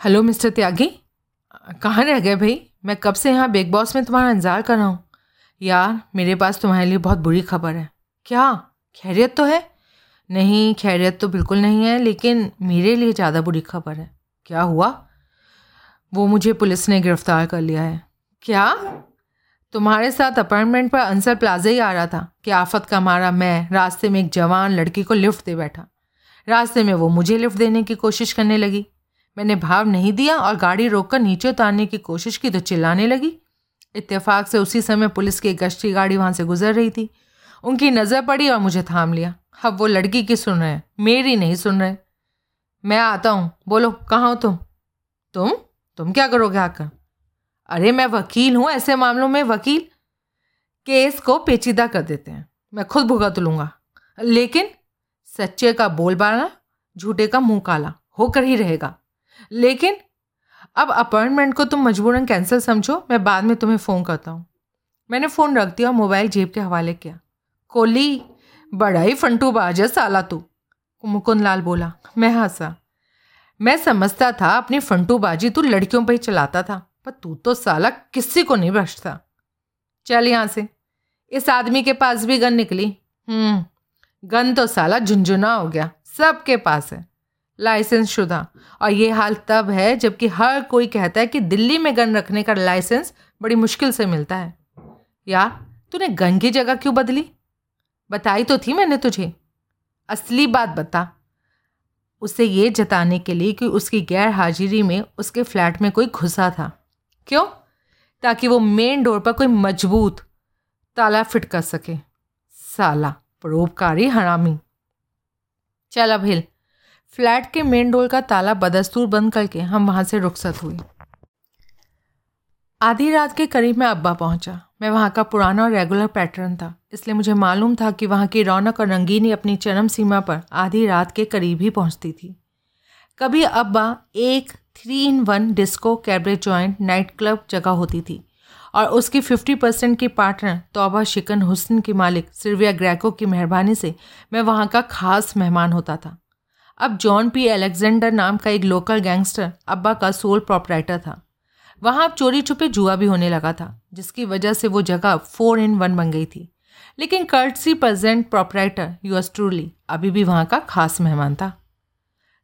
Hello mister त्यागी कहाँ रह गए भाई? मैं कब से यहाँ बिग बॉस में तुम्हारा इंतज़ार कर रहा हूँ। यार, मेरे पास तुम्हारे लिए बहुत बुरी खबर है। क्या? खैरियत तो है? नहीं, खैरियत तो बिल्कुल नहीं है, लेकिन मेरे लिए ज़्यादा बुरी खबर है। क्या हुआ? वो मुझे पुलिस ने गिरफ़्तार कर लिया है। क्या? तुम्हारे साथ अपार्टमेंट पर अंसर प्लाजा ही आ रहा था कि आफत का मारा मैं, रास्ते में एक जवान लड़की को लिफ्ट दे बैठा। रास्ते में वो मुझे लिफ्ट देने की कोशिश करने लगी। मैंने भाव नहीं दिया और गाड़ी रोककर नीचे उतारने की कोशिश की तो चिल्लाने लगी। इत्तेफाक से उसी समय पुलिस की गश्ती गाड़ी वहाँ से गुजर रही थी। उनकी नज़र पड़ी और मुझे थाम लिया। अब वो लड़की की सुन रहे हैं, मेरी नहीं सुन रहे। मैं आता हूँ, बोलो, कहाँ हो तुम? तुम? तुम क्या करोगे आकर? अरे मैं वकील हूँ, ऐसे मामलों में वकील। केस को पेचीदा कर देते हैं। मैं खुद भुगत लूँगा। लेकिन सच्चे का बोलबाला, झूठे का मुँह काला, होकर ही रहेगा। लेकिन अब अपॉइंटमेंट को तुम मजबूरन कैंसिल समझो, मैं बाद में तुम्हें फ़ोन करता हूँ। मैंने फ़ोन रख दिया और मोबाइल जेब के हवाले किया। कोली बड़ा ही फंटू बाज है साला तू मुकुंद लाल बोला। मैं हंसा। मैं समझता था, अपनी फंटू बाजी तू लड़कियों पर ही चलाता था, पर तू तो साला किसी को नहीं बचता चल यहाँ से। इस आदमी के पास भी गन निकली। हम्म गन तो साला झुंझुना हो गया, सबके पास है। लाइसेंस शुदा। और ये हाल तब है, जबकि हर कोई कहता है कि दिल्ली में गन रखने का लाइसेंस बड़ी मुश्किल से मिलता है। यार, तूने गन की जगह क्यों बदली? बताई तो थी मैंने तुझे। असली बात बता। उसे ये जताने के लिए कि उसकी गैर हाजिरी में उसके फ्लैट में कोई घुसा था। क्यों? ताकि वो मेन डोर पर कोई मज़बूत ताला फिट कर सके। साला, परोपकारी हरामी। चल अब हिल। फ्लैट के मेन डोर का ताला बदस्तूर बंद करके हम वहाँ से रुखसत हुए आधी रात के करीब मैं अब्बा पहुँचा। मैं वहाँ का पुराना और रेगुलर पैटर्न था, इसलिए मुझे मालूम था कि वहाँ की रौनक और रंगीनी अपनी चरम सीमा पर आधी रात के करीब ही पहुँचती थी। कभी अब्बा एक three in one disco cabaret joint night club जगह होती थी, और उसकी फिफ्टी परसेंट की पार्टनर तोबा शिकन हुसन की मालिक सिर्विया ग्रैको की मेहरबानी से मैं वहाँ का खास मेहमान होता था। अब जॉन पी एलेक्जेंडर नाम का एक लोकल गैंगस्टर अब्बा का सोल प्रॉपराइटर था। वहाँ अब चोरी छुपे जुआ भी होने लगा था, जिसकी वजह से वो जगह फोर इन वन बन गई थी। लेकिन courtesy present proprietor yours truly अभी भी वहाँ का खास मेहमान था।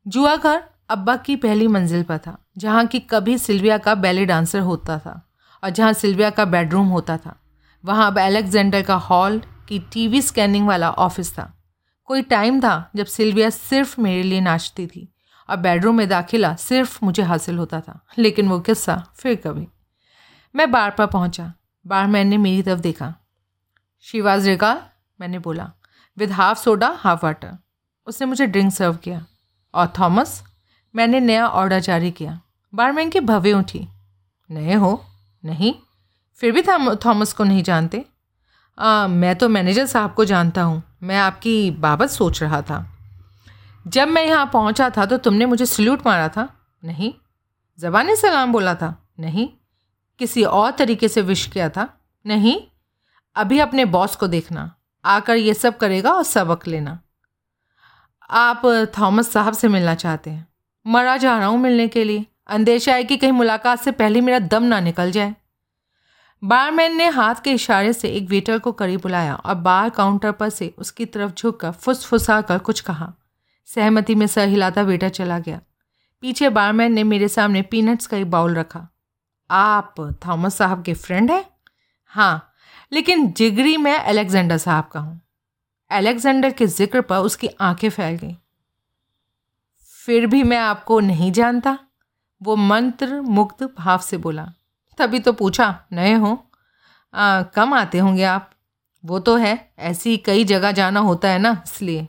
जुआ घर अब्बा की पहली मंजिल पर था, जहाँ की कभी सिल्विया का बैले डांसर होता था और जहाँ सिल्विया का बेडरूम होता था। वहाँ अब अलेक्जेंडर का हॉल की टीवी स्कैनिंग वाला ऑफ़िस था। कोई टाइम था जब सिल्विया सिर्फ़ मेरे लिए नाचती थी। और बेडरूम में दाखिला सिर्फ़ मुझे हासिल होता था, लेकिन वो किस्सा फिर कभी। मैं बार पर पहुँचा बारमैन ने मेरी तरफ़ देखा। शिवाज रेगा मैंने बोला with half soda half water उसने मुझे ड्रिंक सर्व किया। और थॉमस, मैंने नया ऑर्डर जारी किया। बारमैन की भवे उठी। नए हो? नहीं? फिर भी थॉमस को नहीं जानते। आ, मैं तो मैनेजर साहब को जानता हूँ। मैं आपकी बाबत सोच रहा था। जब मैं यहाँ पहुँचा था तो तुमने मुझे सल्यूट मारा था। नहीं। ज़बानी सलाम बोला था। नहीं। किसी और तरीके से विश किया था। नहीं। अभी अपने बॉस को देखना। आकर ये सब करेगा और सबक लेना। आप थॉमस साहब से मिलना चाहते हैं। मरा जा रहा हूँ मिलने के लिए। अंदेशा है कि कहीं मुलाकात से पहले मेरा दम ना निकल जाए। बारमैन ने हाथ के इशारे से एक वेटर को करीब बुलाया और बार काउंटर पर से उसकी तरफ़ झुककर फुसफुसा कर कुछ कहा। सहमति में सर हिलाता वेटर चला गया। पीछे बारमैन ने मेरे सामने पीनट्स का एक बाउल रखा। आप थॉमस साहब के फ्रेंड हैं? हाँ लेकिन जिगरी मैं अलेक्जेंडर साहब का हूँ। अलेक्जेंडर के ज़िक्र पर उसकी आँखें फैल गईं। फिर भी मैं आपको नहीं जानता? वो मंत्र मुक्त भाव से बोला। तभी तो पूछा नए हो? आ, कम आते होंगे आप। वो तो है ऐसी कई जगह जाना होता है ना इसलिए।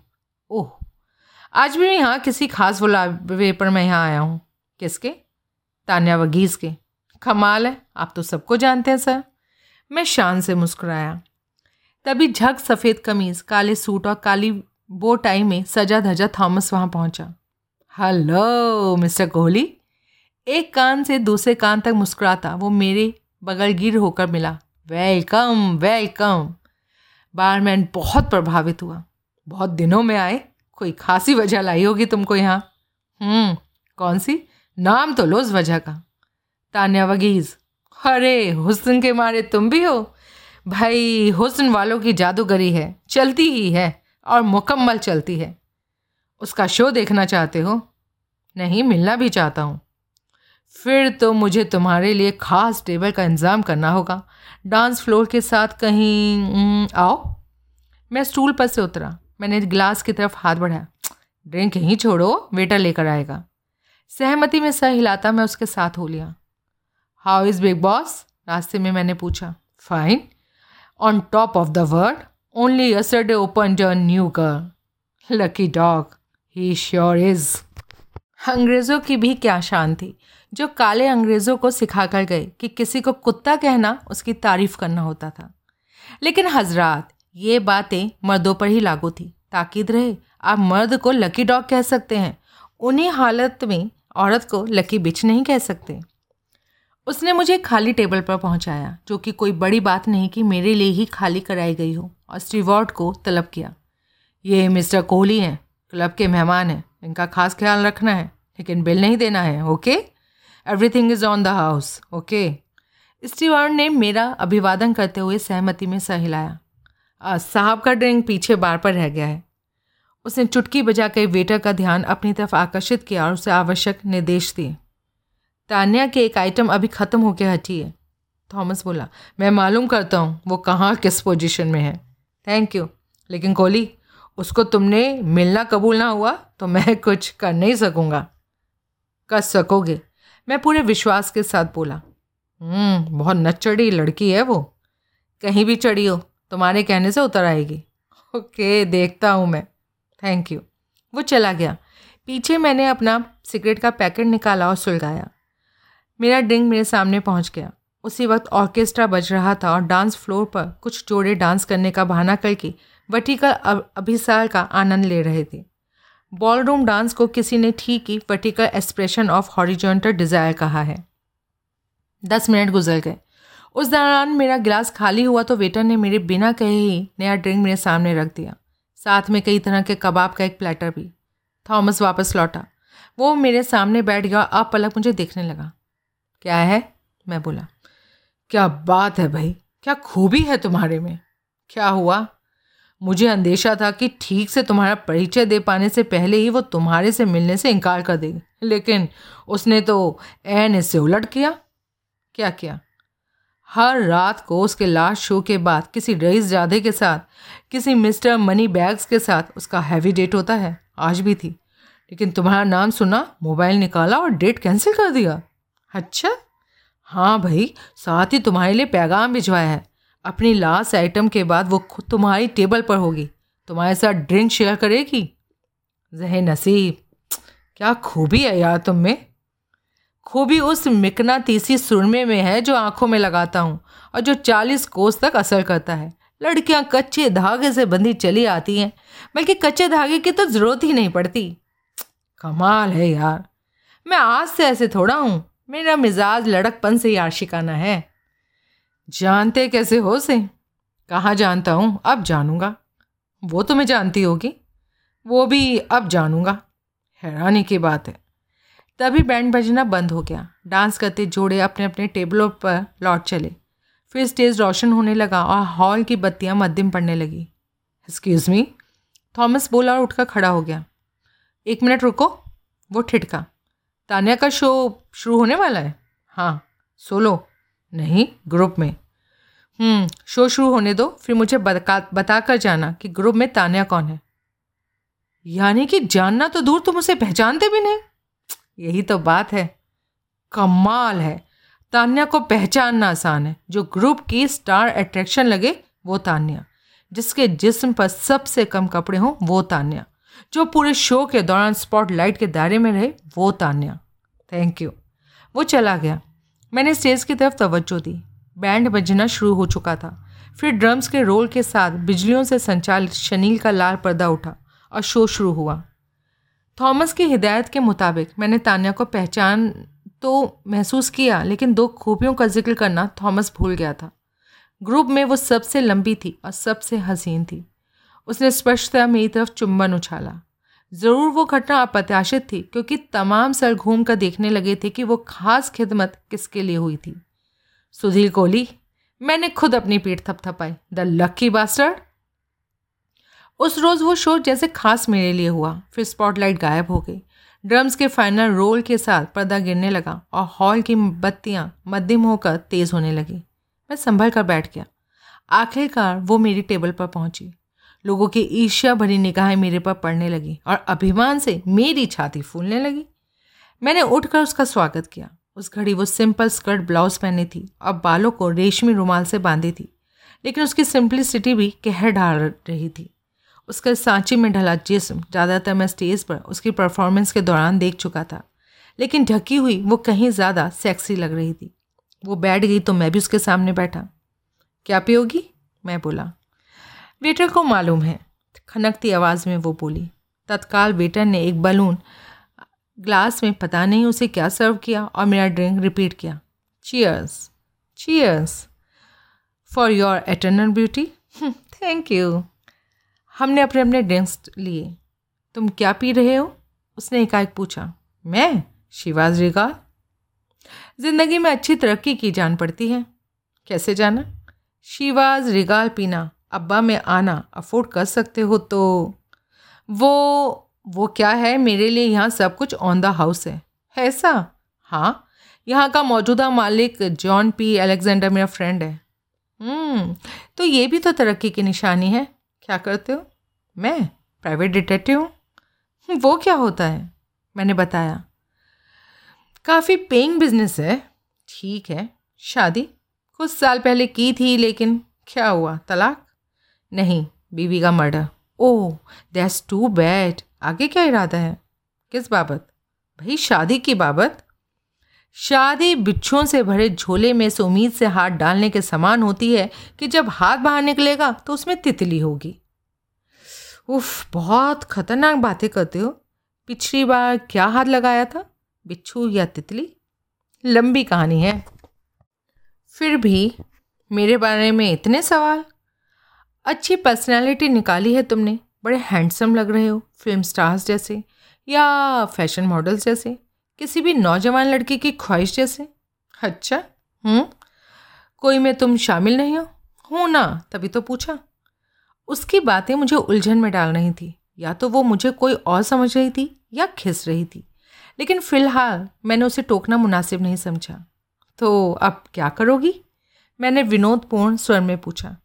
ओह आज भी यहाँ किसी खास बुलावे पर मैं यहाँ आया हूँ। किसके? तान्या वगीज़ के। कमाल है आप तो सबको जानते हैं सर। मैं शान से मुस्कुराया। तभी झक सफ़ेद कमीज़ काले सूट और काली बो टाई में सजा धजा थॉमस वहाँ पहुँचा। Hello mister Kohli. एक कान से दूसरे कान तक मुस्कुराता, वो मेरे बगल गिर होकर मिला। Welcome welcome. बारमैन बहुत प्रभावित हुआ। बहुत दिनों में आए, कोई खासी वजह लाई होगी तुमको यहाँ। हम्म कौन सी? नाम तो लो उस वजह का। तान्या वगीज़, अरे, हुस्न के मारे तुम भी हो? भाई, हुस्न वालों की जादूगरी है, चलती ही है और मुकम्मल चलती है। उसका शो देखना चाहते हो? नहीं, मिलना भी चाहता हूँ। फिर तो मुझे तुम्हारे लिए ख़ास टेबल का इंतज़ाम करना होगा। डांस फ्लोर के साथ कहीं आओ। मैं स्टूल पर से उतरा। मैंने गिलास की तरफ़ हाथ बढ़ाया। ड्रिंक यहीं छोड़ो, वेटर लेकर आएगा। सहमति में सह हिलाता मैं उसके साथ हो लिया। हाउ इज़ बिग बॉस रास्ते में मैंने पूछा। Fine on top of the world only yesterday open a new girl lucky dog he sure is अंग्रेज़ों की भी क्या शान थी, जो काले अंग्रेज़ों को सिखा कर गए कि किसी को कुत्ता कहना, उसकी तारीफ़ करना होता था। लेकिन हजरात, ये बातें मर्दों पर ही लागू थी। ताकीद रहे, आप मर्द को लकी डॉग कह सकते हैं। उन्हीं हालत में औरत को लकी बिच नहीं कह सकते। उसने मुझे खाली टेबल पर पहुँचाया, जो कि कोई बड़ी बात नहीं कि मेरे लिए ही खाली कराई गई हो, और स्टीवर्ड को तलब किया। ये मिस्टर कोहली हैं, क्लब के मेहमान हैं, इनका खास ख्याल रखना है। लेकिन बिल नहीं देना है okay everything is on the house okay steward ने मेरा अभिवादन करते हुए सहमति में सह हिलाया साहब का ड्रिंक पीछे बार पर रह गया है। उसने चुटकी बजा कर वेटर का ध्यान अपनी तरफ़ आकर्षित किया और उसे आवश्यक निर्देश दिए। तान्या के एक आइटम अभी ख़त्म होकर हटी है। थॉमस बोला, मैं मालूम करता हूँ वो कहाँ, किस पोजीशन में है। थैंक यू लेकिन कोहली, उसको तुमने मिलना कबूल ना हुआ तो मैं कुछ कर नहीं सकूँगा। कर सकोगे? मैं पूरे विश्वास के साथ बोला हम्म, बहुत नचड़ी लड़की है वो। कहीं भी चढ़ी हो तुम्हारे कहने से उतर आएगी। ओके देखता हूँ मैं। थैंक यू वो चला गया। पीछे मैंने अपना सिगरेट का पैकेट निकाला और सुलगाया। मेरा ड्रिंक मेरे सामने पहुँच गया। उसी वक्त ऑर्केस्ट्रा बज रहा था और डांस फ्लोर पर कुछ जोड़े डांस करने का बहाना करके वर्टिकल अभिसार का आनंद ले रहे थे। बॉल रूम डांस को किसी ने ठीक ही vertical expression of horizontal desire कहा है। दस मिनट गुजर गए। उस दौरान मेरा गिलास खाली हुआ तो वेटर ने मेरे बिना कहे ही नया ड्रिंक मेरे सामने रख दिया। साथ में कई तरह के कबाब का एक प्लेटर भी। थॉमस वापस लौटा। वो मेरे सामने बैठ गया अब पलक मुझे देखने लगा। क्या है? मैं बोला। क्या बात है भाई? क्या खूबी है तुम्हारे में? क्या हुआ? मुझे अंदेशा था कि ठीक से तुम्हारा परिचय दे पाने से पहले ही वो तुम्हारे से मिलने से इनकार कर देगी। लेकिन उसने तो एन इससे उलट किया। क्या किया? हर रात को उसके लास्ट शो के बाद किसी रईस जादे के साथ, किसी मिस्टर मनी बैग्स के साथ उसका हैवी डेट होता है। आज भी थी। लेकिन तुम्हारा नाम सुना, मोबाइल निकाला और डेट कैंसिल कर दिया। अच्छा? हाँ भाई, साथ ही तुम्हारे लिए पैगाम भिजवाया है। अपनी लास्ट आइटम के बाद वो खुद तुम्हारी टेबल पर होगी। तुम्हारे साथ ड्रिंक शेयर करेगी। जहे नसीब। क्या खूबी है यार तुम में। खूबी उस मिकना तीसी सुरमे में है जो आँखों में लगाता हूँ और जो चालीस कोस तक असर करता है। लड़कियाँ कच्चे धागे से बंधी चली आती हैं, बल्कि कच्चे धागे की तो ज़रूरत ही नहीं पड़ती। कमाल है यार। मैं आज से ऐसे थोड़ा हूँ। मेरा मिजाज लड़कपन से ही आशिकाना है। जानते कैसे हो से कहाँ जानता हूँ? अब जानूँगा। वो तो मैं जानती होगी। वो भी अब जानूँगा। हैरानी की बात है। तभी बैंड बजना बंद हो गया। डांस करते जोड़े अपने अपने टेबलों पर लौट चले। फिर स्टेज रोशन होने लगा और हॉल की बत्तियाँ मध्यम पड़ने लगी। एक्सक्यूज़ मी थॉमस बोला और उठकर खड़ा हो गया। एक मिनट रुको। वो ठिठका। तानिया का शो शुरू होने वाला है? हाँ। सोलो। नहीं, ग्रुप में। शो शुरू होने दो, फिर मुझे बता कर जाना कि ग्रुप में तानिया कौन है। यानी कि जानना तो दूर, तुम उसे पहचानते भी नहीं। यही तो बात है। कमाल है। तान्या को पहचानना आसान है। जो ग्रुप की स्टार अट्रैक्शन लगे, वो तान्या। जिसके जिस्म पर सबसे कम कपड़े हों, वो तान्या। जो पूरे शो के दौरान स्पॉटलाइट के दायरे में रहे, वो तान्या। थैंक यू वो चला गया। मैंने स्टेज की तरफ़ तवज्जो दी। बैंड बजना शुरू हो चुका था। फिर ड्रम्स के रोल के साथ बिजलियों से संचालित शनील का लाल पर्दा उठा और शो शुरू हुआ। थॉमस की हिदायत के मुताबिक मैंने तानिया को पहचान तो महसूस किया, लेकिन दो खूबियों का ज़िक्र करना थॉमस भूल गया था। ग्रुप में वो सबसे लंबी थी और सबसे हसीन थी। उसने स्पष्टतः मेरी तरफ़ चुंबन उछाला। ज़रूर वो घटना अप्रत्याशित थी, क्योंकि तमाम सर घूम कर देखने लगे थे कि वो खास खिदमत किसके लिए हुई थी। सुधीर कोहली मैंने खुद अपनी पीठ थपथपाई। द लक्की बास्टर्ड उस रोज़ वो शो जैसे खास मेरे लिए हुआ। फिर स्पॉटलाइट गायब हो गई। ड्रम्स के फाइनल रोल के साथ पर्दा गिरने लगा और हॉल की बत्तियाँ मध्यम होकर तेज़ होने लगी। मैं संभल कर बैठ गया। आखिरकार वो मेरी टेबल पर पहुँची। लोगों की ईर्ष्या भरी निगाहें मेरे पर पड़ने लगी और अभिमान से मेरी छाती फूलने लगी। मैंने उठकर उसका स्वागत किया। उस घड़ी वो सिंपल स्कर्ट ब्लाउज पहनी थी। और बालों को रेशमी रुमाल से बांधी थी, लेकिन उसकी सिंपलिसिटी भी कहर ढाल रही थी। उसका सांची में ढला जिस्म, ज़्यादातर मैं स्टेज पर उसकी परफॉर्मेंस के दौरान देख चुका था, लेकिन ढकी हुई वो कहीं ज़्यादा सेक्सी लग रही थी। वो बैठ गई तो मैं भी उसके सामने बैठा। क्या पियोगी? मैं बोला। वेटर को मालूम है, खनकती आवाज़ में वो बोली। तत्काल वेटर ने एक बलून ग्लास में पता नहीं उसे क्या सर्व किया और मेरा ड्रिंक रिपीट किया। Cheers cheers for your eternal beauty thank you हमने अपने अपने ड्रिंक्स लिए। तुम क्या पी रहे हो? उसने एकाएक पूछा। मैं? शिवाज रिगाल। ज़िंदगी में अच्छी तरक्की की जान पड़ती है। कैसे जाना? शिवाज रिगाल पीना। अब्बा में आना, अफोर्ड कर सकते हो तो। वो वो क्या है? मेरे लिए यहाँ सब कुछ ऑन द हाउस है। ऐसा? हाँ। यहाँ का मौजूदा मालिक जॉन पी अलेक्जेंडर मेरा फ्रेंड है। हम्म, तो ये भी तो तरक्की की निशानी है। क्या करते हो? मैं? प्राइवेट डिटेक्टिव हूँ। वो क्या होता है? मैंने बताया। काफ़ी पेइंग बिज़नेस है। ठीक है। शादी कुछ साल पहले की थी लेकिन क्या हुआ? तलाक? नहीं। बीवी का murder oh that's too bad आगे क्या इरादा है? किस बाबत? भाई, शादी की बाबत? शादी बिच्छुओं से भरे झोले में से उम्मीद से हाथ डालने के समान होती है कि जब हाथ बाहर निकलेगा तो उसमें तितली होगी। उफ, बहुत खतरनाक बातें करते हो। पिछली बार क्या हाथ लगाया था? बिच्छू या तितली? लंबी कहानी है। फिर भी मेरे बारे में इतने सवाल? अच्छी पर्सनालिटी निकाली है तुमने। बड़े हैंडसम लग रहे हो, फ़िल्म स्टार्स जैसे, या फ़ैशन मॉडल्स जैसे, किसी भी नौजवान लड़की की ख्वाहिश जैसे। अच्छा हम्म कोई में तुम शामिल नहीं हो? हूँ ना, तभी तो पूछा। उसकी बातें मुझे उलझन में डाल रही थी, या तो वो मुझे कोई और समझ रही थी, या खिस रही थी। लेकिन फ़िलहाल, मैंने उसे टोकना मुनासिब नहीं समझा। तो अब क्या करोगी? मैंने विनोदपूर्ण स्वर में पूछा।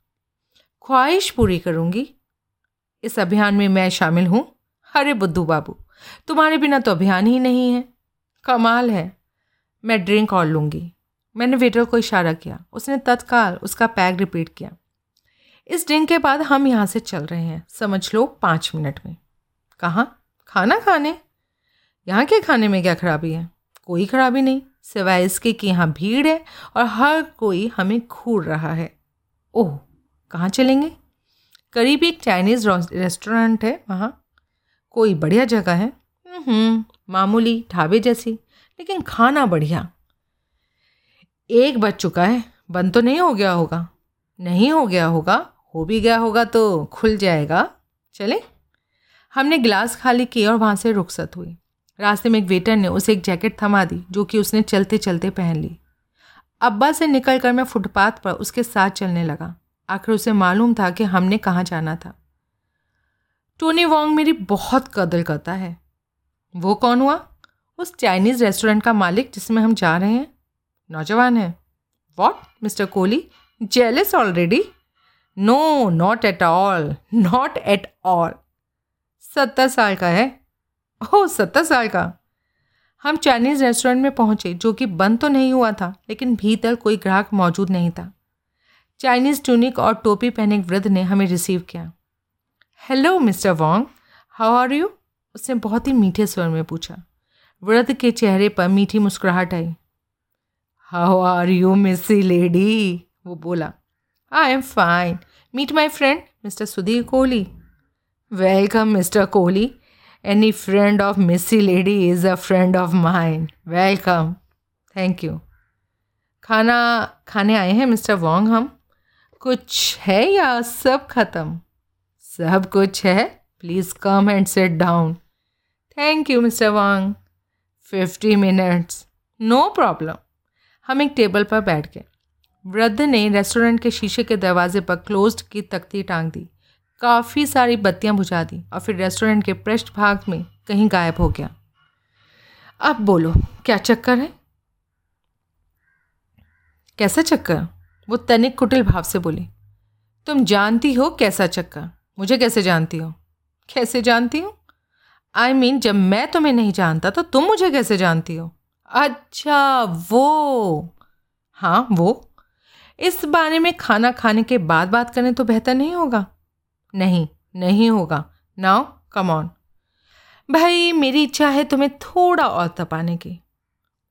ख्वाहिश पूरी करूँगी? इस अभियान में मैं शामिल हूँ अरे बुद्धू बाबू। तुम्हारे बिना तो अभियान ही नहीं है। कमाल है। मैं ड्रिंक और लूँगी। मैंने वेटर को इशारा किया। उसने तत्काल उसका पैक रिपीट किया। इस ड्रिंक के बाद हम यहाँ से चल रहे हैं। समझ लो पाँच मिनट में। कहाँ? खाना खाने? यहाँ के खाने में क्या खराबी है? कोई खराबी नहीं। सिवाय इसके कि यहाँ भीड़ है और हर कोई हमें घूर रहा है। ओह, कहाँ चलेंगे? करीब एक चाइनीज़ रेस्टोरेंट है वहाँ। कोई बढ़िया जगह है। मामूली ढाबे जैसी, लेकिन खाना बढ़िया। एक बज चुका है बंद तो नहीं हो गया होगा। नहीं हो गया होगा, हो भी गया होगा तो खुल जाएगा। चले। हमने गिलास खाली किया और वहाँ से रुखसत हुई। रास्ते में एक वेटर ने उसे एक जैकेट थमा दी, जो कि उसने चलते चलते पहन ली। अब्बा से निकल कर मैं फुटपाथ पर उसके साथ चलने लगा। आखिर उसे मालूम था कि हमने कहाँ जाना था। टोनी वोंग मेरी बहुत कदर करता है। वो कौन हुआ? उस चाइनीज़ रेस्टोरेंट का मालिक जिसमें हम जा रहे हैं। नौजवान है। What mister Kohli? Jealous already no not at all not at all सत्तर साल का है। ओह, सत्तर साल का। हम चाइनीज़ रेस्टोरेंट में पहुँचे, जो कि बंद तो नहीं हुआ था, लेकिन भीतर कोई ग्राहक मौजूद नहीं था। चाइनीज़ टूनिक और टोपी पहने एक वृद्ध ने हमें रिसीव किया। Hello mister Wong how are you उसने बहुत ही मीठे स्वर में पूछा। वृद्ध के चेहरे पर मीठी मुस्कुराहट आई। How are you missy lady वो बोला। I am fine meet my friend mister Sudhir Kohli welcome mister Kohli any friend of missy lady is a friend of mine welcome thank you खाना खाने आए हैं मिस्टर वॉन्ग हम? कुछ है या सब खत्म? सब कुछ है? Please come and set down thank you mister Wang fifty minutes no problem हम एक टेबल पर बैठ गए। वृद्ध ने रेस्टोरेंट के शीशे के दरवाजे पर क्लोज्ड की तख्ती टांग दी। काफ़ी सारी बत्तियाँ बुझा दी और फिर रेस्टोरेंट के पृष्ठ भाग में कहीं गायब हो गया। अब बोलो, क्या चक्कर है? कैसा चक्कर? वो तनिक कुटिल भाव से बोली तुम जानती हो कैसा चक्का? मुझे कैसे जानती हो? कैसे जानती हो? आई I मीन mean, जब मैं तुम्हें नहीं जानता तो तुम मुझे कैसे जानती हो? अच्छा वो। हाँ वो। इस बारे में खाना खाने के बाद बात करें तो बेहतर नहीं होगा? नहीं नहीं होगा। नाउ कम ऑन भाई मेरी इच्छा है तुम्हें थोड़ा और तपाने की.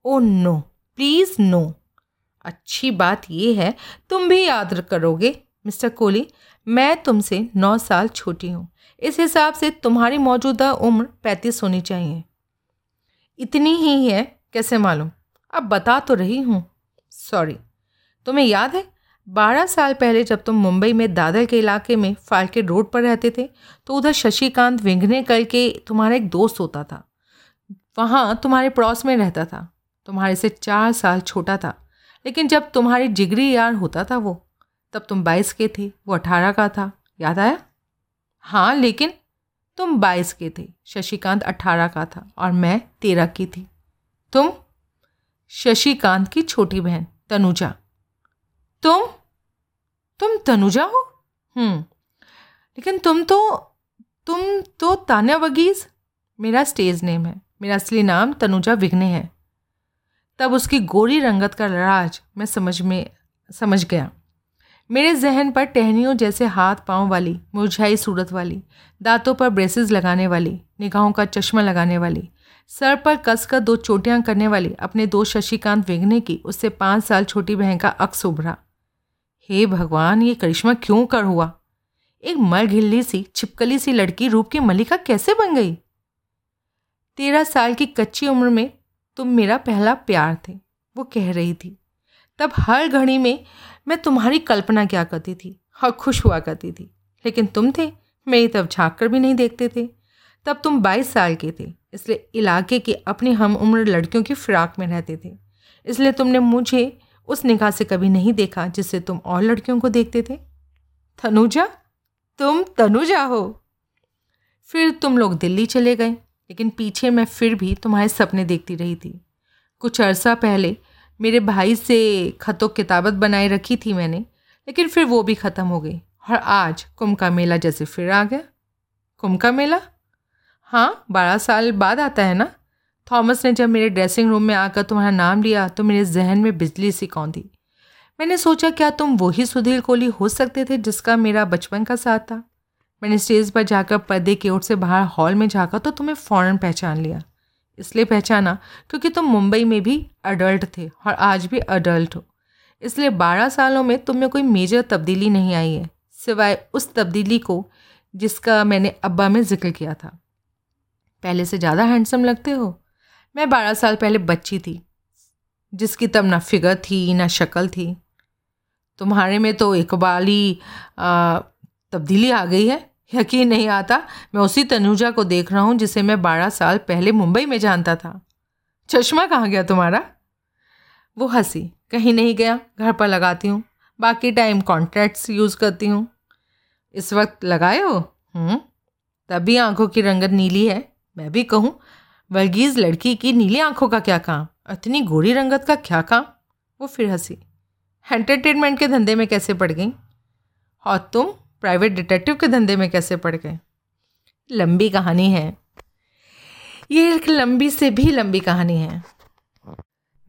ओ नो प्लीज़ नो अच्छी बात ये है, तुम भी याद करोगे, मिस्टर कोहली। मैं तुमसे नौ साल छोटी हूँ। इस हिसाब से तुम्हारी मौजूदा उम्र पैंतीस होनी चाहिए। इतनी ही है, कैसे मालूम? अब बता तो रही हूँ। सॉरी। तुम्हें याद है, बारह साल पहले जब तुम मुंबई में दादर के इलाके में फाल्के रोड पर रहते थे तो उधर शशिकांत विंघने करके तुम्हारा एक दोस्त होता था। वहाँ तुम्हारे पड़ोस में रहता था। तुम्हारे से चार साल छोटा था। लेकिन जब तुम्हारी जिगरी यार होता था वो, तब तुम बाईस के थे, वो अठारह का था, याद आया? हाँ लेकिन तुम बाईस के थे, शशिकांत अठारह का था और मैं तेरह की थी। तुम शशिकांत की छोटी बहन, तनुजा। तुम तुम तनुजा हो? हम्म लेकिन तुम तो तुम तो तान्या वगीज़ मेरा स्टेज नेम है, मेरा असली नाम तनुजा विघ्ने है। तब उसकी गोरी रंगत का राज मैं समझ में, समझ गया। मेरे जहन पर टहनियों जैसे हाथ पाँव वाली, मुरझाई सूरत वाली, दांतों पर ब्रेसेस लगाने वाली, निगाहों का चश्मा लगाने वाली, सर पर कसकर दो चोटियाँ करने वाली, अपने दो शशिकांत वेगने की, उससे पाँच साल छोटी बहन का अक्स उभरा। हे भगवान, ये करिश्मा क्यों कर हुआ? एक मर घिल्ली सी, छिपकली सी लड़की रूप की मलिका कैसे बन गई? तेरह साल की कच्ची उम्र में तुम मेरा पहला प्यार थे, वो कह रही थी। तब हर घड़ी में मैं तुम्हारी कल्पना क्या करती थी और खुश हुआ करती थी। लेकिन तुम थे, मेरी तब झाँक कर भी नहीं देखते थे। तब तुम बाईस साल के थे, इसलिए इलाके की अपनी हम उम्र लड़कियों की फ़्राक में रहते थे। इसलिए तुमने मुझे उस निगाह से कभी नहीं देखा जिससे तुम और लड़कियों को देखते थे। तनुजा, तुम तनुजा हो। फिर तुम लोग दिल्ली चले गए। लेकिन पीछे मैं फिर भी तुम्हारे सपने देखती रही थी। कुछ अरसा पहले मेरे भाई से खतों किताबत बनाए रखी थी मैंने, लेकिन फिर वो भी ख़त्म हो गई। और आज कुंभ का मेला जैसे फिर आ गया। कुंभ का मेला? हाँ बारह साल बाद आता है ना? थॉमस ने जब मेरे ड्रेसिंग रूम में आकर तुम्हारा नाम लिया तो मेरे जहन में बिजली सी कौंधी मैंने सोचा, क्या तुम वही सुधीर कोहली हो सकते थे जिसका मेरा बचपन का साथ था? मैंने स्टेज पर जाकर पर्दे की ओर से बाहर हॉल में झाँका तो तुम्हें फ़ौरन पहचान लिया। इसलिए पहचाना क्योंकि तुम मुंबई में भी अडल्ट थे और आज भी अडल्ट हो। इसलिए बारह सालों में तुम में कोई मेजर तब्दीली नहीं आई है, सिवाय उस तब्दीली को जिसका मैंने अब्बा में ज़िक्र किया था। पहले से ज़्यादा हैंडसम लगते हो? मैं बारह साल पहले बच्ची थी, जिसकी तब ना फिगर थी, ना शक्ल थी। तुम्हारे में तो इकबाली तब्दीली आ गई है? यकीन नहीं आता। मैं उसी तनुजा को देख रहा हूँ जिसे मैं बारह साल पहले मुंबई में जानता था। चश्मा कहाँ गया तुम्हारा? वो हँसी। कहीं नहीं गया। घर पर लगाती हूँ। बाकी टाइम कॉन्ट्रैक्ट्स यूज़ करती हूँ। इस वक्त लगाए हो? हम्म, तभी आँखों की रंगत नीली है। मैं भी कहूँ वर्गीज़ लड़की की नीली आँखों का क्या काम? इतनी गोरी रंगत का क्या काम? वो फिर हँसी। एंटरटेनमेंट के धंधे में कैसे पड़ गई? और तुम? प्राइवेट डिटेक्टिव के धंधे में कैसे पड़ गए? लंबी कहानी है। ये एक लंबी से भी लंबी कहानी है।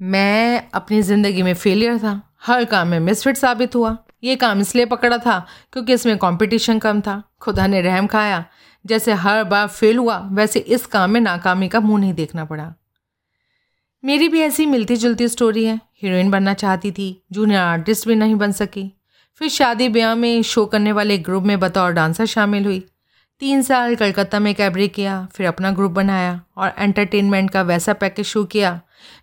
मैं अपनी ज़िंदगी में फेलियर था। हर काम में मिसफिट साबित हुआ। ये काम इसलिए पकड़ा था क्योंकि इसमें कंपटीशन कम था। खुदा ने रहम खाया। जैसे हर बार फेल हुआ, वैसे इस काम में नाकामी का मुँह नहीं देखना पड़ा। मेरी भी ऐसी मिलती जुलती स्टोरी है। हीरोइन बनना चाहती थी। जूनियर आर्टिस्ट भी नहीं बन सकी। फिर शादी ब्याह में शो करने वाले ग्रुप में बतौर डांसर शामिल हुई। तीन साल कलकत्ता में कैबरे किया, फिर अपना ग्रुप बनाया और एंटरटेनमेंट का वैसा पैकेज शो किया,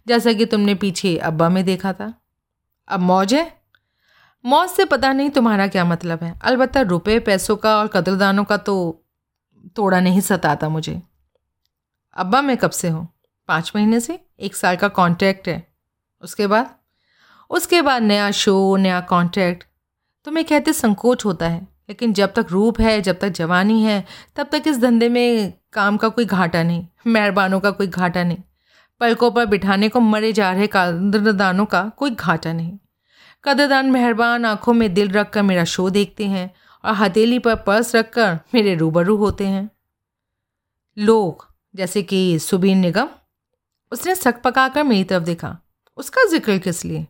जैसा कि तुमने पीछे अब्बा में देखा था। अब मौज है? मौज से पता नहीं तुम्हारा क्या मतलब है। अलबत्त रुपए, पैसों का और कदरदानों का तो तोड़ा नहीं सताता मुझे। अब्बा, मैं कब से हूँ? पाँच महीने से? एक साल का कॉन्ट्रैक्ट है। उसके बाद? उसके बाद नया शो, नया कॉन्ट्रैक्ट तो मैं कहते, संकोच होता है। लेकिन जब तक रूप है, जब तक जवानी है, तब तक इस धंधे में काम का कोई घाटा नहीं, मेहरबानों का कोई घाटा नहीं। पलकों पर बिठाने को मरे जा रहे कदरदानों का कोई घाटा नहीं। कदरदान मेहरबान आँखों में दिल रख कर मेरा शो देखते हैं और हथेली पर पर्स रख कर मेरे रूबरू होते हैं। लोग, जैसे कि सुबीन निगम, उसने सक पका कर मेरी तरफ़ देखा। उसका ज़िक्र किस लिए?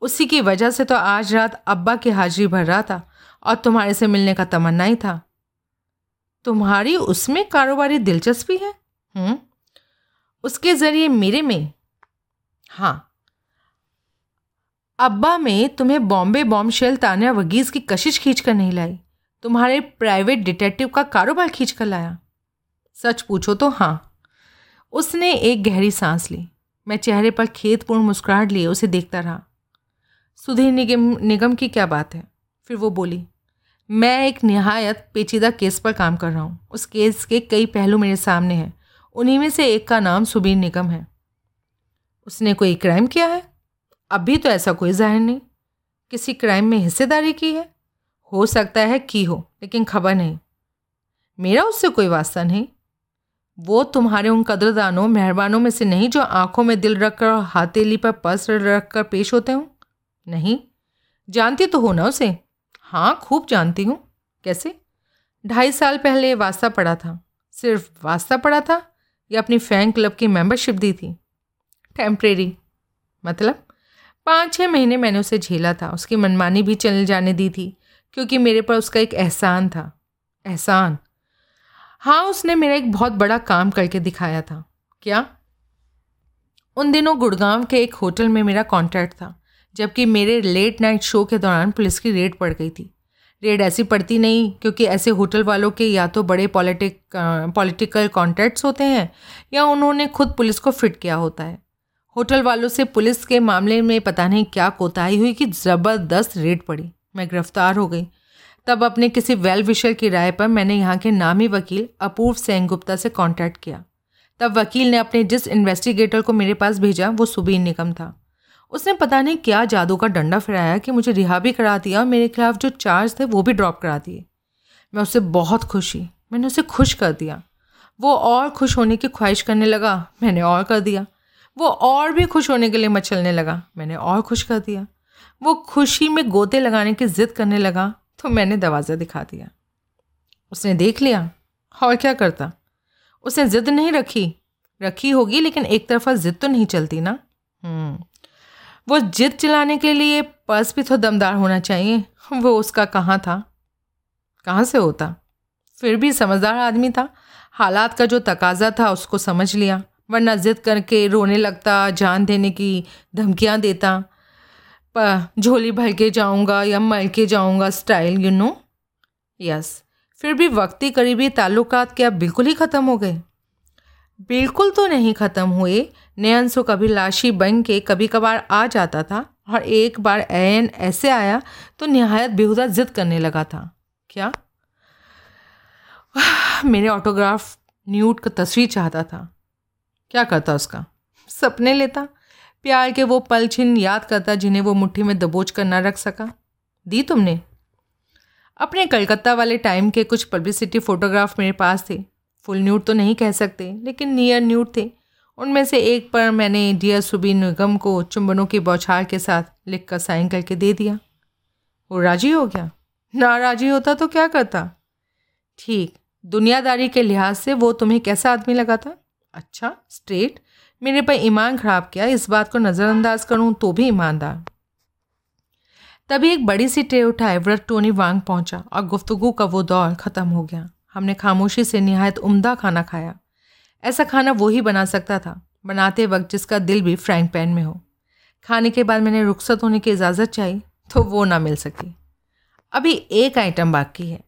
उसी की वजह से तो आज रात अब्बा की हाजिरी भर रहा था और तुम्हारे से मिलने का तमन्ना ही था। तुम्हारी उसमें कारोबारी दिलचस्पी है हम्म? उसके ज़रिए मेरे में। हाँ। अब्बा में तुम्हें बॉम्बे बॉम्ब शेल तानिया वगीज़ की कशिश खींच कर नहीं लाई। तुम्हारे प्राइवेट डिटेक्टिव का कारोबार खींच कर लाया। सच पूछो तो हाँ। उसने एक गहरी सांस ली। मैं चेहरे पर खेतपूर्ण मुस्कुराहट लिए, उसे देखता रहा। सुधीर निगम निगम की क्या बात है? फिर वो बोली, मैं एक नहायत पेचीदा केस पर काम कर रहा हूँ। उस केस के कई पहलू मेरे सामने हैं। उन्हीं में से एक का नाम सुबीर निगम है। उसने कोई क्राइम किया है? अभी तो ऐसा कोई ज़ाहिर नहीं। किसी क्राइम में हिस्सेदारी की है? हो सकता है की हो, लेकिन खबर नहीं। मेरा उससे कोई वास्ता नहीं। वो तुम्हारे उन कदरदानों, मेहरबानों में से नहीं जो आँखों में दिल रखकर और हाथेली पर पर्स रख कर पेश होते हों? नहीं? जानती तो हो ना उसे? हाँ खूब जानती हूँ। कैसे? ढाई साल पहले वास्ता पड़ा था। सिर्फ़ वास्ता पड़ा था या अपनी फ़ैन क्लब की मेंबरशिप दी थी? टेम्प्रेरी मतलब? पाँच छः महीने मैंने उसे झेला था। उसकी मनमानी भी चल जाने दी थी, क्योंकि मेरे पर उसका एक एहसान था। एहसान? हाँ उसने मेरा एक बहुत बड़ा काम करके दिखाया था। क्या? उन दिनों गुड़गांव के एक होटल में मेरा कॉन्ट्रैक्ट था। जबकि मेरे लेट नाइट शो के दौरान पुलिस की रेड पड़ गई थी। रेड ऐसी पड़ती नहीं, क्योंकि ऐसे होटल वालों के या तो बड़े पॉलिटिक पॉलिटिकल कॉन्टैक्ट्स होते हैं, या उन्होंने खुद पुलिस को फिट किया होता है। होटल वालों से पुलिस के मामले में पता नहीं क्या कोताही हुई कि ज़बरदस्त रेड पड़ी। मैं गिरफ़्तार हो गई। तब अपने किसी वेल विशर की राय पर मैंने यहाँ के नामी वकील अपूर्व सेन गुप्ता से कॉन्टैक्ट किया। तब वकील ने अपने जिस इन्वेस्टिगेटर को मेरे पास भेजा, वो सुबीर निगम था। उसने पता नहीं क्या जादू का डंडा फिराया कि मुझे रिहा भी करा दिया और मेरे खिलाफ जो चार्ज थे वो भी ड्रॉप करा दिए मैं उससे बहुत खुशी, मैंने उसे खुश कर दिया। वो और खुश होने की ख्वाहिश करने लगा, मैंने और कर दिया। वो और भी खुश होने के लिए मचलने लगा, मैंने और खुश कर दिया। वो खुशी में गोते लगाने की ज़िद करने लगा तो मैंने दरवाज़ा दिखा दिया। उसने देख लिया, और क्या करता? उसने ज़िद नहीं रखी रखी होगी, लेकिन एक तरफा ज़िद तो नहीं चलती ना? हम्म। वो जिद चलाने के लिए पर्स भी तो दमदार होना चाहिए। वो उसका कहाँ था? कहाँ से होता? फिर भी समझदार आदमी था। हालात का जो तकाजा था उसको समझ लिया, वरना ज़िद करके रोने लगता, जान देने की धमकियाँ देता। झोली भर के जाऊँगा या मल के जाऊँगा स्टाइल यू नो यस फिर भी वक्ती करीबी ताल्लुकात क्या बिल्कुल ही ख़त्म हो गए? बिल्कुल तो नहीं ख़त्म हुए। नयनसु कभी लाशी बन के कभी कभार आ जाता था और एक बार एन ऐसे आया तो नहायत बेहुदा जिद करने लगा था। क्या? मेरे ऑटोग्राफ न्यूट का तस्वीर चाहता था। क्या करता उसका? सपने लेता। प्यार के वो पल छिन याद करता जिन्हें वो मुट्ठी में दबोच कर ना रख सका। दी तुमने? अपने कलकत्ता वाले टाइम के कुछ पब्लिसिटी फ़ोटोग्राफ मेरे पास थे। फुल न्यूट तो नहीं कह सकते, लेकिन नियर न्यूट थे। उनमें से एक पर मैंने डियर सुबीन निगम को चुंबनों की बौछार के साथ लिख कर साइन करके दे दिया। वो राज़ी हो गया? ना राज़ी होता तो क्या करता? ठीक, दुनियादारी के लिहाज से वो तुम्हें कैसा आदमी लगा था अच्छा स्ट्रेट मेरे पर ईमान खराब किया, इस बात को नज़रअंदाज करूँ तो भी ईमानदार। तभी एक बड़ी सी ट्रे उठाए व्रत टोनी वांग पहुँचा और गुफ्तगु का वो दौर ख़त्म हो गया। हमने खामोशी से नहायत उम्दा खाना खाया। ऐसा खाना वो ही बना सकता था, बनाते वक्त जिसका दिल भी फ्रैंक पैन में हो। खाने के बाद मैंने रुख्सत होने की इजाज़त चाहिए तो वो ना मिल सकी। अभी एक आइटम बाकी है।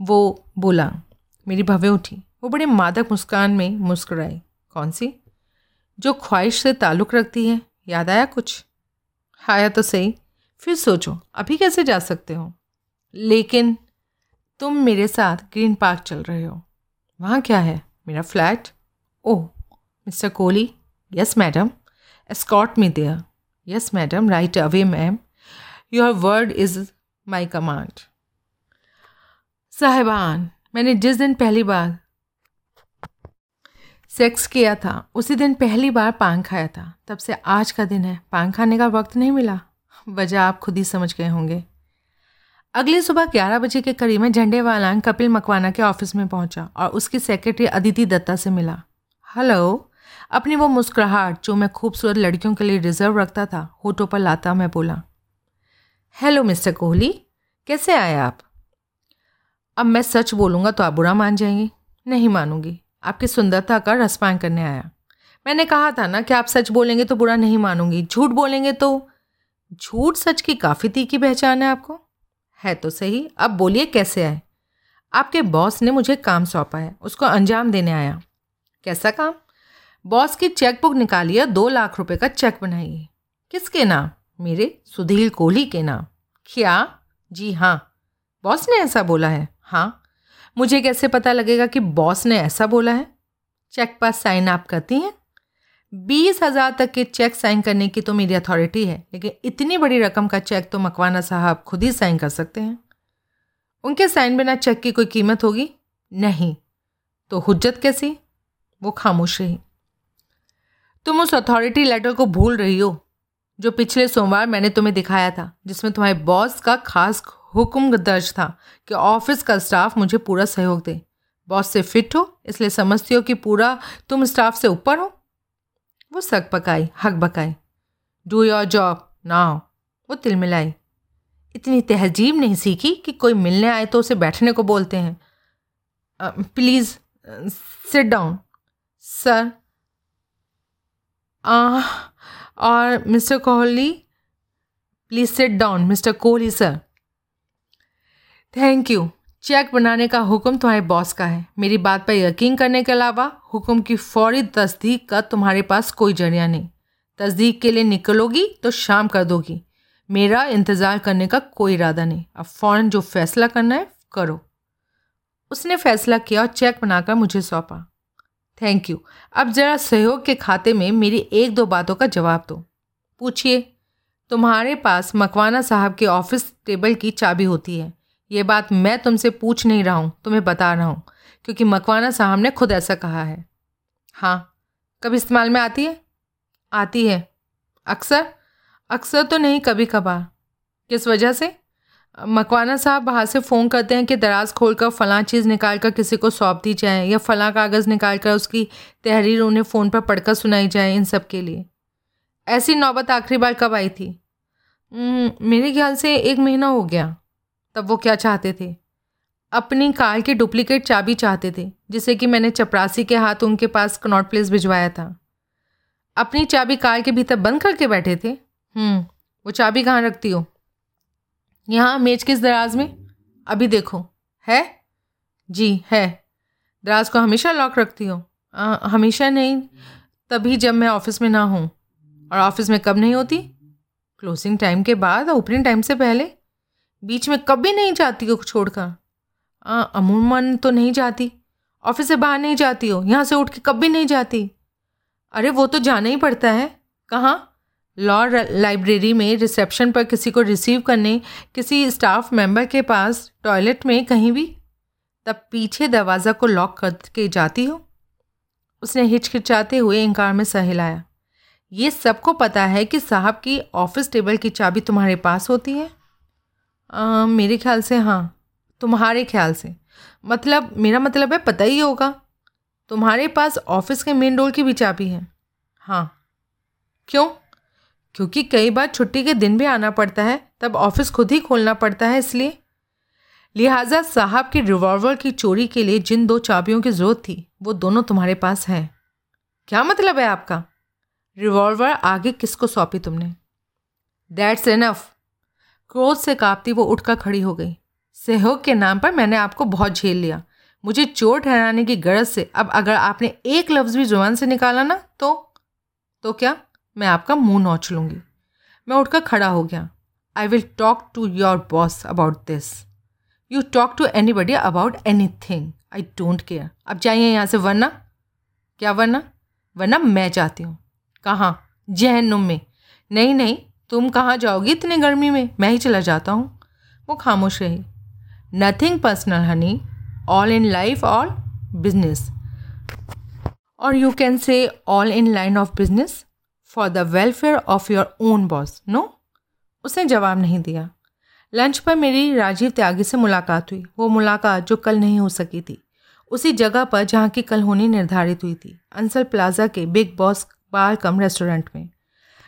वो बोला, मेरी भवें उठी। वो बड़े मादक मुस्कान में मुस्कुराई। कौन सी? जो ख्वाहिश से ताल्लुक़ रखती है। याद आया कुछ? आया तो सही। फिर सोचो, अभी कैसे जा सकते हो? लेकिन तुम मेरे साथ ग्रीन पार्क चल रहे हो। वहाँ क्या है? मेरा flat. Oh, mister Kohli. Yes madam escort me there yes madam right away ma'am your word is my command साहिबान, मैंने जिस दिन पहली बार सेक्स किया था, उसी दिन पहली बार पान खाया था। तब से आज का दिन है। पान खाने का वक्त नहीं मिला। वजह आप खुद ही समझ गए होंगे। अगली सुबह ग्यारह बजे के करीब में झंडे वालान कपिल मकवाना के ऑफ़िस में पहुँचा और उसकी सेक्रेटरी अदिति दत्ता से मिला। हेलो, अपनी वो मुस्कुराहट जो मैं खूबसूरत लड़कियों के लिए रिज़र्व रखता था होटो पर लाता मैं बोला। हेलो, मिस्टर कोहली, कैसे आए आप? अब मैं सच बोलूँगा तो आप बुरा मान जाएँगे। नहीं मानूँगी। आपकी सुंदरता का रसपान करने आया। मैंने कहा था ना कि आप सच बोलेंगे तो बुरा नहीं मानूँगी। झूठ बोलेंगे तो झूठ सच की काफ़ी तीखी पहचान है आपको? है तो सही। अब बोलिए कैसे आए? आपके बॉस ने मुझे काम सौंपा है, उसको अंजाम देने आया। कैसा काम? बॉस की चेकबुक निकालिए दो लाख रुपए का चेक बनाइए किसके नाम? मेरे सुधील कोहली के नाम। क्या? जी हाँ। बॉस ने ऐसा बोला है? हाँ। मुझे कैसे पता लगेगा कि बॉस ने ऐसा बोला है? चेक पर साइन आप करती हैं? बीस हज़ार तक के चेक साइन करने की तो मेरी अथॉरिटी है, लेकिन इतनी बड़ी रकम का चेक तो मकवाना साहब खुद ही साइन कर सकते हैं। उनके साइन बिना चेक की कोई कीमत होगी? नहीं। तो हुज्जत कैसी? वो खामोश रही। तुम उस अथॉरिटी लेटर को भूल रही हो, जो पिछले सोमवार मैंने तुम्हें दिखाया था, जिसमें तुम्हारे बॉस का खास हुक्म दर्ज था कि ऑफ़िस का स्टाफ मुझे पूरा सहयोग दे। बॉस से फिट हो, इसलिए समझती हो कि पूरा तुम स्टाफ से ऊपर हो। वो सक पकाई हक बकाई डू योर जॉब नाउ वो तिल मिलाई। इतनी तहजीब नहीं सीखी कि कोई मिलने आए तो उसे बैठने को बोलते हैं। प्लीज़ सिट डाउन सर और mister Kohli please sit down mister Kohli sir thank you check बनाने का हुक्म तुम्हारे बॉस का है। मेरी बात पर यकीन करने के अलावा हुक्म की फौरी तस्दीक का तुम्हारे पास कोई ज़रिया नहीं। तस्दीक के लिए निकलोगी तो शाम कर दोगी। मेरा इंतज़ार करने का कोई इरादा नहीं। अब फ़ौरन जो फैसला करना है, करो। उसने फैसला किया और चेक बनाकर मुझे सौंपा। थैंक यू अब ज़रा सहयोग के खाते में मेरी एक दो बातों का जवाब दो। पूछिए। तुम्हारे पास मकवाना साहब के ऑफ़िस टेबल की चाबी होती है। ये बात मैं तुमसे पूछ नहीं रहा हूँ, तुम्हें बता रहा हूँ, क्योंकि मकवाना साहब ने खुद ऐसा कहा है। हाँ कब इस्तेमाल में आती है? आती है। अक्सर अक्सर तो नहीं, कभी कभार। किस वजह से? मकवाना साहब बाहर से फ़ोन करते हैं कि दराज खोल कर फ़लाँ चीज़ निकाल कर किसी को सौंप दी जाए, या फ़लाँ कागज़ निकाल कर उसकी तहरीर उन्हें फ़ोन पर पढ़कर सुनाई जाए इन सब के लिए। ऐसी नौबत आखिरी बार कब आई थी? मेरे ख्याल से एक महीना हो गया। तब वो क्या चाहते थे? अपनी कार की डुप्लीकेट चाबी चाहते थे जिसे कि मैंने चपरासी के हाथ उनके पास कनॉट प्लेस भिजवाया था। अपनी चाबी कार के भीतर बंद करके बैठे थे? हम्म, वो चाबी कहाँ रखती हो? यहाँ मेज किस दराज में? अभी देखो। है? जी है। दराज को हमेशा लॉक रखती हो। हमेशा नहीं। तभी जब मैं ऑफ़िस में ना हूँ। और ऑफ़िस में कब नहीं होती? क्लोजिंग टाइम के बाद ओपनिंग टाइम से पहले। बीच में कभी नहीं जाती हो छोड़कर। अमूमन तो नहीं जाती। ऑफ़िस से बाहर नहीं जाती हो, यहाँ से उठ के कभी नहीं जाती। अरे, वो तो जाना ही पड़ता है। कहाँ? लॉ लाइब्रेरी में रिसेप्शन पर किसी को रिसीव करने, किसी स्टाफ मेंबर के पास टॉयलेट में कहीं भी? तब पीछे दरवाज़ा को लॉक करके जाती हो? उसने हिचकिचाते हुए इनकार में सहलाया। ये सबको पता है कि साहब की ऑफ़िस टेबल की चाबी तुम्हारे पास होती है। आ, मेरे ख्याल से हाँ तुम्हारे ख्याल से। मतलब मेरा मतलब है पता ही होगा। तुम्हारे पास ऑफ़िस के मेन डोर की भी चाबी है। हाँ। क्यों? क्योंकि कई बार छुट्टी के दिन भी आना पड़ता है तब ऑफ़िस खुद ही खोलना पड़ता है इसलिए। लिहाजा साहब की रिवॉल्वर की चोरी के लिए जिन दो चाबियों की ज़रूरत थी वो दोनों तुम्हारे पास हैं। क्या मतलब है आपका? रिवॉल्वर आगे किसको सौंपी तुमने? दैट्स इनफ क्रोध से कांपती वो उठकर खड़ी हो गई। सहयोग के नाम पर मैंने आपको बहुत झेल लिया। मुझे चोर ठहराने की गरज से अब अगर आपने एक लफ्ज़ भी ज़ुबान से निकाला ना तो तो क्या? मैं आपका मुँह नोच लूँगी। मैं उठकर खड़ा हो गया। I will talk to your boss about this you talk to anybody about anything I don't care अब जाइए यहाँ से, वरना? क्या वरना? वरना मैं चाहती हूँ। कहाँ? जहनुम में। नहीं नहीं तुम कहाँ जाओगी इतनी गर्मी में? मैं ही चला जाता हूँ। वो खामोश रही। Nothing personal honey all in life और बिज़नेस और you can say all in line of business for the welfare of your own boss no उसने जवाब नहीं दिया। लंच पर मेरी राजीव त्यागी से मुलाकात हुई। वो मुलाकात जो कल नहीं हो सकी थी। उसी जगह पर जहाँ की कल होनी निर्धारित हुई थी। अंसल प्लाजा के big boss bar come restaurant में।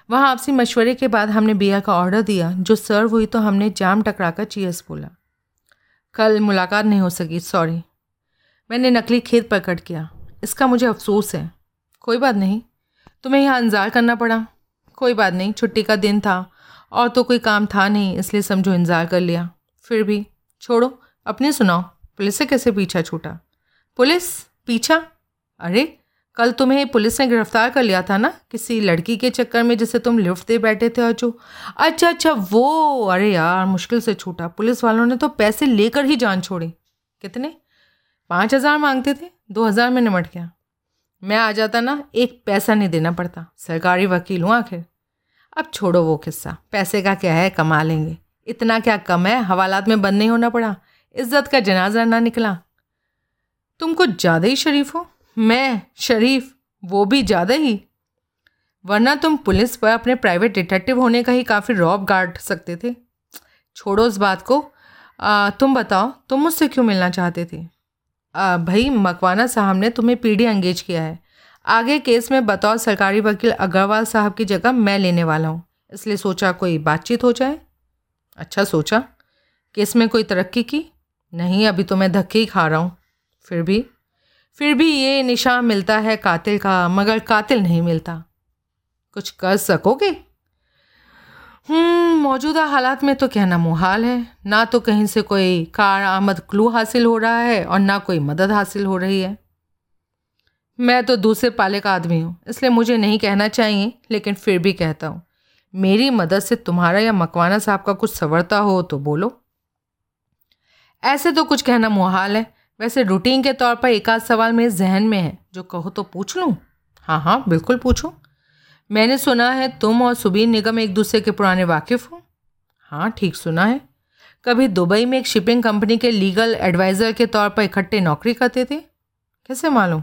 वहाँ आपसी मशवरे के बाद हमने बिया का ऑर्डर दिया। जो सर्व हुई तो हमने जाम टकरा कर चीयर्स बोला। कल मुलाकात नहीं हो सकी सॉरी मैंने नकली खेत प्रकट किया। इसका मुझे अफसोस है। कोई बात नहीं। तुम्हें यहाँ इंतज़ार करना पड़ा। कोई बात नहीं, छुट्टी का दिन था। और तो कोई काम था नहीं, इसलिए समझो इंतज़ार कर लिया। फिर भी, छोड़ो। अपने सुनाओ। पुलिस से कैसे पीछा छूटा? पुलिस? पीछा? अरे कल तुम्हें पुलिस ने गिरफ़्तार कर लिया था ना किसी लड़की के चक्कर में जिसे तुम लिफ्ट दे बैठे थे अचू अच्छा अच्छा वो, अरे यार, मुश्किल से छूटा। पुलिस वालों ने तो पैसे लेकर ही जान छोड़ी। कितने? पाँच हज़ार मांगते थे, दो हज़ार में निमट गया। मैं आ जाता ना, एक पैसा नहीं देना पड़ता। सरकारी वकील हूँ आखिर। अब छोड़ो वो किस्सा। पैसे का क्या है, कमा लेंगे। इतना क्या कम है, हवालात में बंद नहीं होना पड़ा। इज़्ज़त का जनाजा ना निकला। तुम कुछ ज़्यादा ही शरीफ हो। मैं शरीफ वो भी ज़्यादा ही। वरना तुम पुलिस पर अपने प्राइवेट डिटेक्टिव होने का ही काफ़ी रॉब गार्ड सकते थे। छोड़ो उस बात को। आ, तुम बताओ तुम मुझसे क्यों मिलना चाहते थे? आ, भाई मकवाना साहब ने तुम्हें पीडी एंगेज किया है। आगे केस में बताओ सरकारी वकील अग्रवाल साहब की जगह मैं लेने वाला हूँ। इसलिए सोचा कोई बातचीत हो जाए। अच्छा सोचा। केस में कोई तरक्की की? नहीं अभी तो मैं धक्के ही खा रहा हूँ। फिर भी फिर भी ये निशान मिलता है कातिल का मगर कातिल नहीं मिलता। कुछ कर सकोगे? हम्म, मौजूदा हालात में तो कहना मुहाल है। ना तो कहीं से कोई कार आमद क्लू हासिल हो रहा है और ना कोई मदद हासिल हो रही है। मैं तो दूसरे पाले का आदमी हूँ इसलिए मुझे नहीं कहना चाहिए लेकिन फिर भी कहता हूँ मेरी मदद से तुम्हारा या मकवाना साहब का कुछ सवरता हो तो बोलो। ऐसे तो कुछ कहना मुहाल है। वैसे रूटीन के तौर पर एक आध सवाल मेरे जहन में है। जो कहो तो पूछ लूँ? हाँ हाँ बिल्कुल पूछो। मैंने सुना है तुम और सुबीर निगम एक दूसरे के पुराने वाकिफ़ हो। हाँ ठीक सुना है। कभी दुबई में एक शिपिंग कंपनी के लीगल एडवाइज़र के तौर पर इकट्ठे नौकरी करते थे? कैसे मालूम?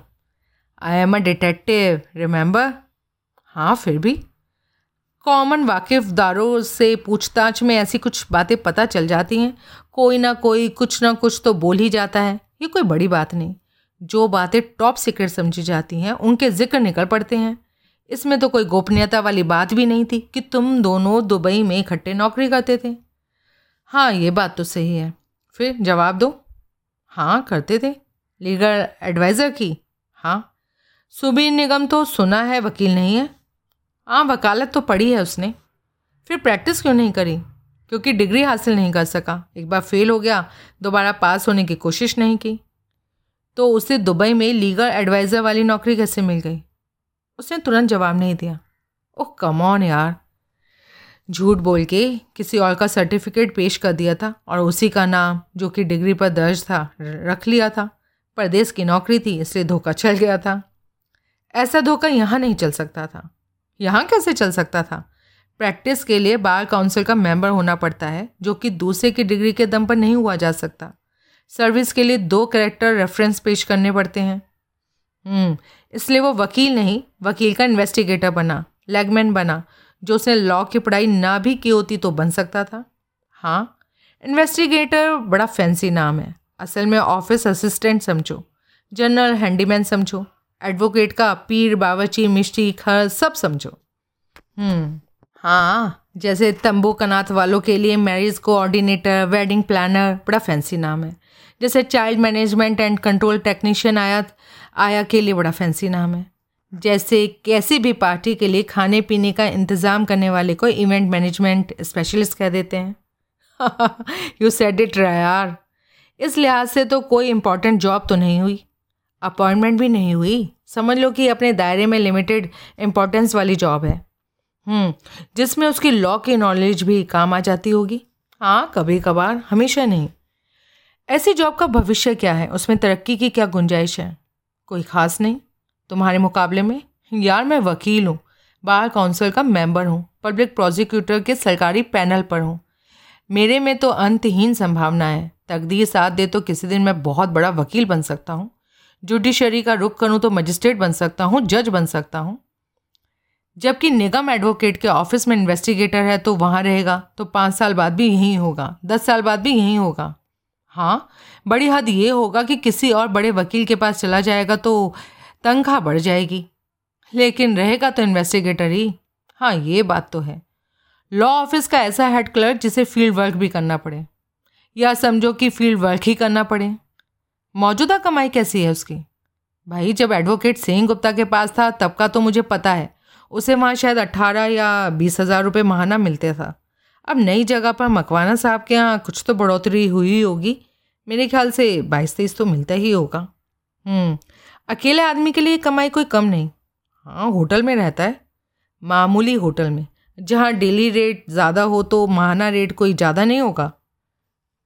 I am a detective remember हाँ फिर भी। कॉमन वाकिफदारों से पूछताछ में ऐसी कुछ बातें पता चल जाती हैं। कोई ना कोई कुछ ना कुछ तो बोल ही जाता है। ये कोई बड़ी बात नहीं। जो बातें टॉप सीक्रेट समझी जाती हैं, उनके ज़िक्र निकल पड़ते हैं। इसमें तो कोई गोपनीयता वाली बात भी नहीं थी कि तुम दोनों दुबई में इकट्ठे नौकरी करते थे। हाँ ये बात तो सही है। फिर जवाब दो। हाँ करते थे। लीगल एडवाइज़र की? हाँ। सुबीर निगम तो सुना है, वकील नहीं है। हाँ वकालत तो पढ़ी है उसने। फिर प्रैक्टिस क्यों नहीं करी? क्योंकि डिग्री हासिल नहीं कर सका। एक बार फेल हो गया, दोबारा पास होने की कोशिश नहीं की। तो उसे दुबई में लीगल एडवाइज़र वाली नौकरी कैसे मिल गई? उसने तुरंत जवाब नहीं दिया। ओह कमॉन यार। झूठ बोल के किसी और का सर्टिफिकेट पेश कर दिया था और उसी का नाम, जो कि डिग्री पर दर्ज था, रख लिया था। परदेश की नौकरी थी, इसलिए धोखा चल गया था। ऐसा धोखा यहाँ नहीं चल सकता था। यहाँ कैसे चल सकता था? प्रैक्टिस के लिए बार काउंसिल का मेंबर होना पड़ता है जो कि दूसरे की डिग्री के दम पर नहीं हुआ जा सकता। सर्विस के लिए दो करेक्टर रेफरेंस पेश करने पड़ते हैं। हम्म, इसलिए वो वकील नहीं वकील का इन्वेस्टिगेटर बना लेगमैन बना जो उसने लॉ की पढ़ाई ना भी की होती तो बन सकता था। हाँ इन्वेस्टिगेटर बड़ा फैंसी नाम है। असल में ऑफ़िस असिस्टेंट समझो जनरल हैंडीमैन समझो एडवोकेट का पीर बावची मिश्री खर सब समझो। हम्म हाँ जैसे तंबू कनाथ वालों के लिए मैरिज कोऑर्डिनेटर वेडिंग प्लानर बड़ा फैंसी नाम है। जैसे child management and control technician आया आया के लिए बड़ा फैंसी नाम है। जैसे कैसी भी पार्टी के लिए खाने पीने का इंतज़ाम करने वाले को इवेंट मैनेजमेंट स्पेशलिस्ट कह देते हैं। यू सेड इट यार। इस लिहाज से तो कोई इंपॉर्टेंट जॉब तो नहीं हुई। अपॉइंटमेंट भी नहीं हुई। समझ लो कि अपने दायरे में लिमिटेड इम्पोर्टेंस वाली जॉब है। जिसमें उसकी लॉ की नॉलेज भी काम आ जाती होगी। हाँ कभी कभार हमेशा नहीं। ऐसी जॉब का भविष्य क्या है? उसमें तरक्की की क्या गुंजाइश है? कोई ख़ास नहीं। तुम्हारे मुकाबले में, यार मैं वकील हूँ, बार काउंसिल का मेंबर हूँ पब्लिक प्रोसिक्यूटर के सरकारी पैनल पर हूँ। मेरे में तो अंतहीन संभावना है। तकदीर साथ दे तो किसी दिन मैं बहुत बड़ा वकील बन सकता हूँ। जुडिशरी का रुख करूँ तो मजिस्ट्रेट बन सकता हूँ जज बन सकता हूँ। जबकि निगम एडवोकेट के ऑफ़िस में इन्वेस्टिगेटर है तो वहाँ रहेगा तो पाँच साल बाद भी यहीं होगा, दस साल बाद भी यहीं होगा। हाँ बड़ी हद ये होगा कि किसी और बड़े वकील के पास चला जाएगा तो तनख्वाह बढ़ जाएगी। लेकिन रहेगा तो इन्वेस्टिगेटर ही। हाँ ये बात तो है। लॉ ऑफ़िस का ऐसा हेड क्लर्क जिसे फ़ील्ड वर्क भी करना पड़े। या समझो कि फ़ील्ड वर्क ही करना पड़े। मौजूदा कमाई कैसी है उसकी? भाई, जब एडवोकेट सिंह गुप्ता के पास था, तब का तो मुझे पता है। उसे वहाँ शायद अट्ठारह या बीस हज़ार रुपये महाना मिलते था। अब नई जगह पर मकवाना साहब के यहाँ कुछ तो बढ़ोतरी हुई होगी। मेरे ख्याल से बाईस तेईस तो मिलता ही होगा। हम्म, अकेले आदमी के लिए कमाई कोई कम नहीं। हाँ होटल में रहता है। मामूली होटल में जहाँ डेली रेट ज़्यादा हो तो महाना रेट कोई ज़्यादा नहीं होगा।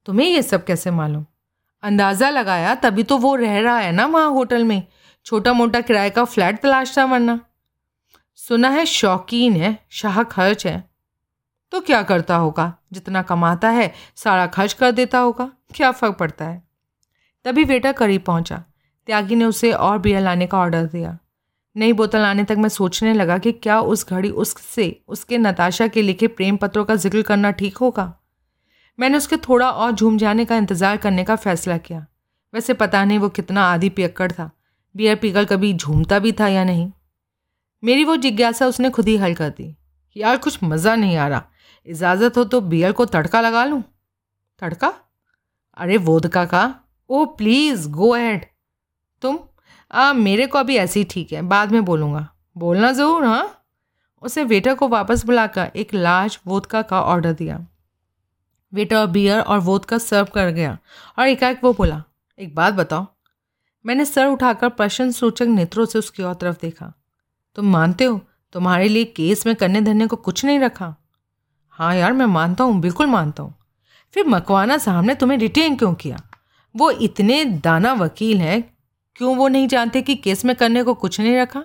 तुम्हें ये सब कैसे मालूम? अंदाज़ा लगाया तभी तो वो रह रहा है ना वहाँ होटल में। छोटा मोटा किराए का फ्लैट तलाश था वरना। सुना है शौकीन है, शाह खर्च है। तो क्या करता होगा? जितना कमाता है, सारा खर्च कर देता होगा। क्या फ़र्क पड़ता है? तभी वेटर करीब पहुँचा। त्यागी ने उसे और बियर लाने का ऑर्डर दिया। नई बोतल आने तक मैं सोचने लगा कि क्या उस घड़ी उससे, उसके नताशा के लिखे प्रेम पत्रों का ज़िक्र करना ठीक होगा? मैंने उसके थोड़ा और झूम जाने का इंतज़ार करने का फ़ैसला किया। वैसे पता नहीं वो कितना आदि पियक्कड़ था। बियर पीकर कभी झूमता भी था या नहीं? मेरी वो जिज्ञासा उसने खुद ही हल कर दी यार कुछ मज़ा नहीं आ रहा। इजाज़त हो तो बियर को तड़का लगा लूँ? तड़का? अरे वोदका का। ओ प्लीज़ गो एड तुम? आ, मेरे को अभी ऐसे ही ठीक है बाद में बोलूँगा। बोलना ज़रूर हाँ? उसे वेटर को वापस बुलाकर एक लार्ज वोदका का ऑर्डर दिया। वेटर बियर और वोदका सर्व कर गया और एकाएक वो बोला एक बात बताओ? मैंने सर उठाकर प्रश्न सूचक नेत्रों से उसकी और तरफ़ देखा। तुम मानते हो, तुम्हारे लिए केस में करने धरने को कुछ नहीं रखा। हाँ यार, मैं मानता हूँ, बिल्कुल मानता हूँ। फिर मकवाना साहब ने तुम्हें रिटेन क्यों किया? वो इतने दाना वकील हैं, क्यों वो नहीं जानते कि केस में करने को कुछ नहीं रखा?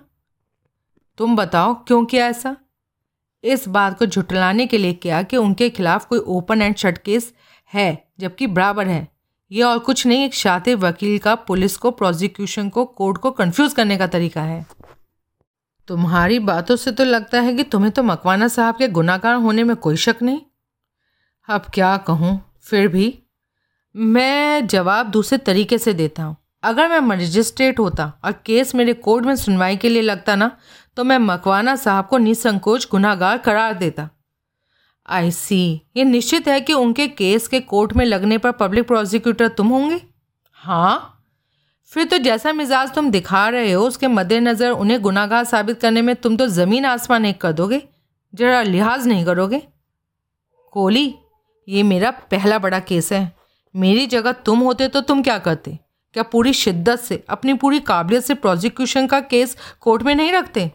तुम बताओ, क्यों किया ऐसा? इस बात को झुटलाने के लिए किया कि उनके खिलाफ कोई ओपन एंड शट केस है, जबकि बराबर है। ये और कुछ नहीं, एक शातिर वकील का पुलिस को प्रोसिक्यूशन को कोर्ट को कंफ्यूज करने का तरीका है। तुम्हारी बातों से तो लगता है कि तुम्हें तो मकवाना साहब के गुनाकार होने में कोई शक नहीं। अब क्या कहूँ, फिर भी मैं जवाब दूसरे तरीके से देता हूँ। अगर मैं मजिस्ट्रेट होता और केस मेरे कोर्ट में सुनवाई के लिए लगता ना तो मैं मकवाना साहब को निसंकोच गुनागार करार देता। आई सी, ये निश्चित है कि उनके केस के कोर्ट में लगने पर पब्लिक प्रोसिक्यूटर तुम होंगे? हाँ। फिर तो जैसा मिजाज तुम दिखा रहे हो, उसके मद्देनज़र उन्हें गुनागार साबित करने में तुम तो ज़मीन आसमान एक कर दोगे, जरा लिहाज नहीं करोगे? कोहली, ये मेरा पहला बड़ा केस है। मेरी जगह तुम होते तो तुम क्या करते? क्या पूरी शिद्दत से, अपनी पूरी काबिलियत से प्रोसिक्यूशन का केस कोर्ट में नहीं रखते?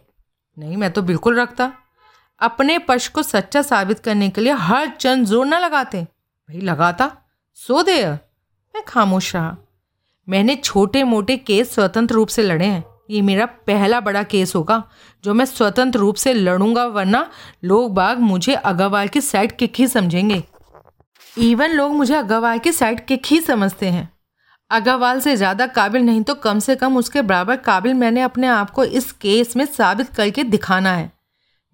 नहीं, मैं तो बिल्कुल रखता। अपने पक्ष को सच्चा साबित करने के लिए हर चंद ज़ोर ना लगाते। भाई, लगाता? सो दे। मैं खामोश रहा। मैंने छोटे मोटे केस स्वतंत्र रूप से लड़े हैं। ये मेरा पहला बड़ा केस होगा, जो मैं स्वतंत्र रूप से लड़ूँगा, वरना लोग बाग मुझे अग्रवाल की साइड किक ही समझेंगे। इवन लोग मुझे अग्रवाल की साइड किक ही समझते हैं। अग्रवाल से ज़्यादा काबिल नहीं तो कम से कम उसके बराबर काबिल मैंने अपने आप को इस केस में साबित करके दिखाना है।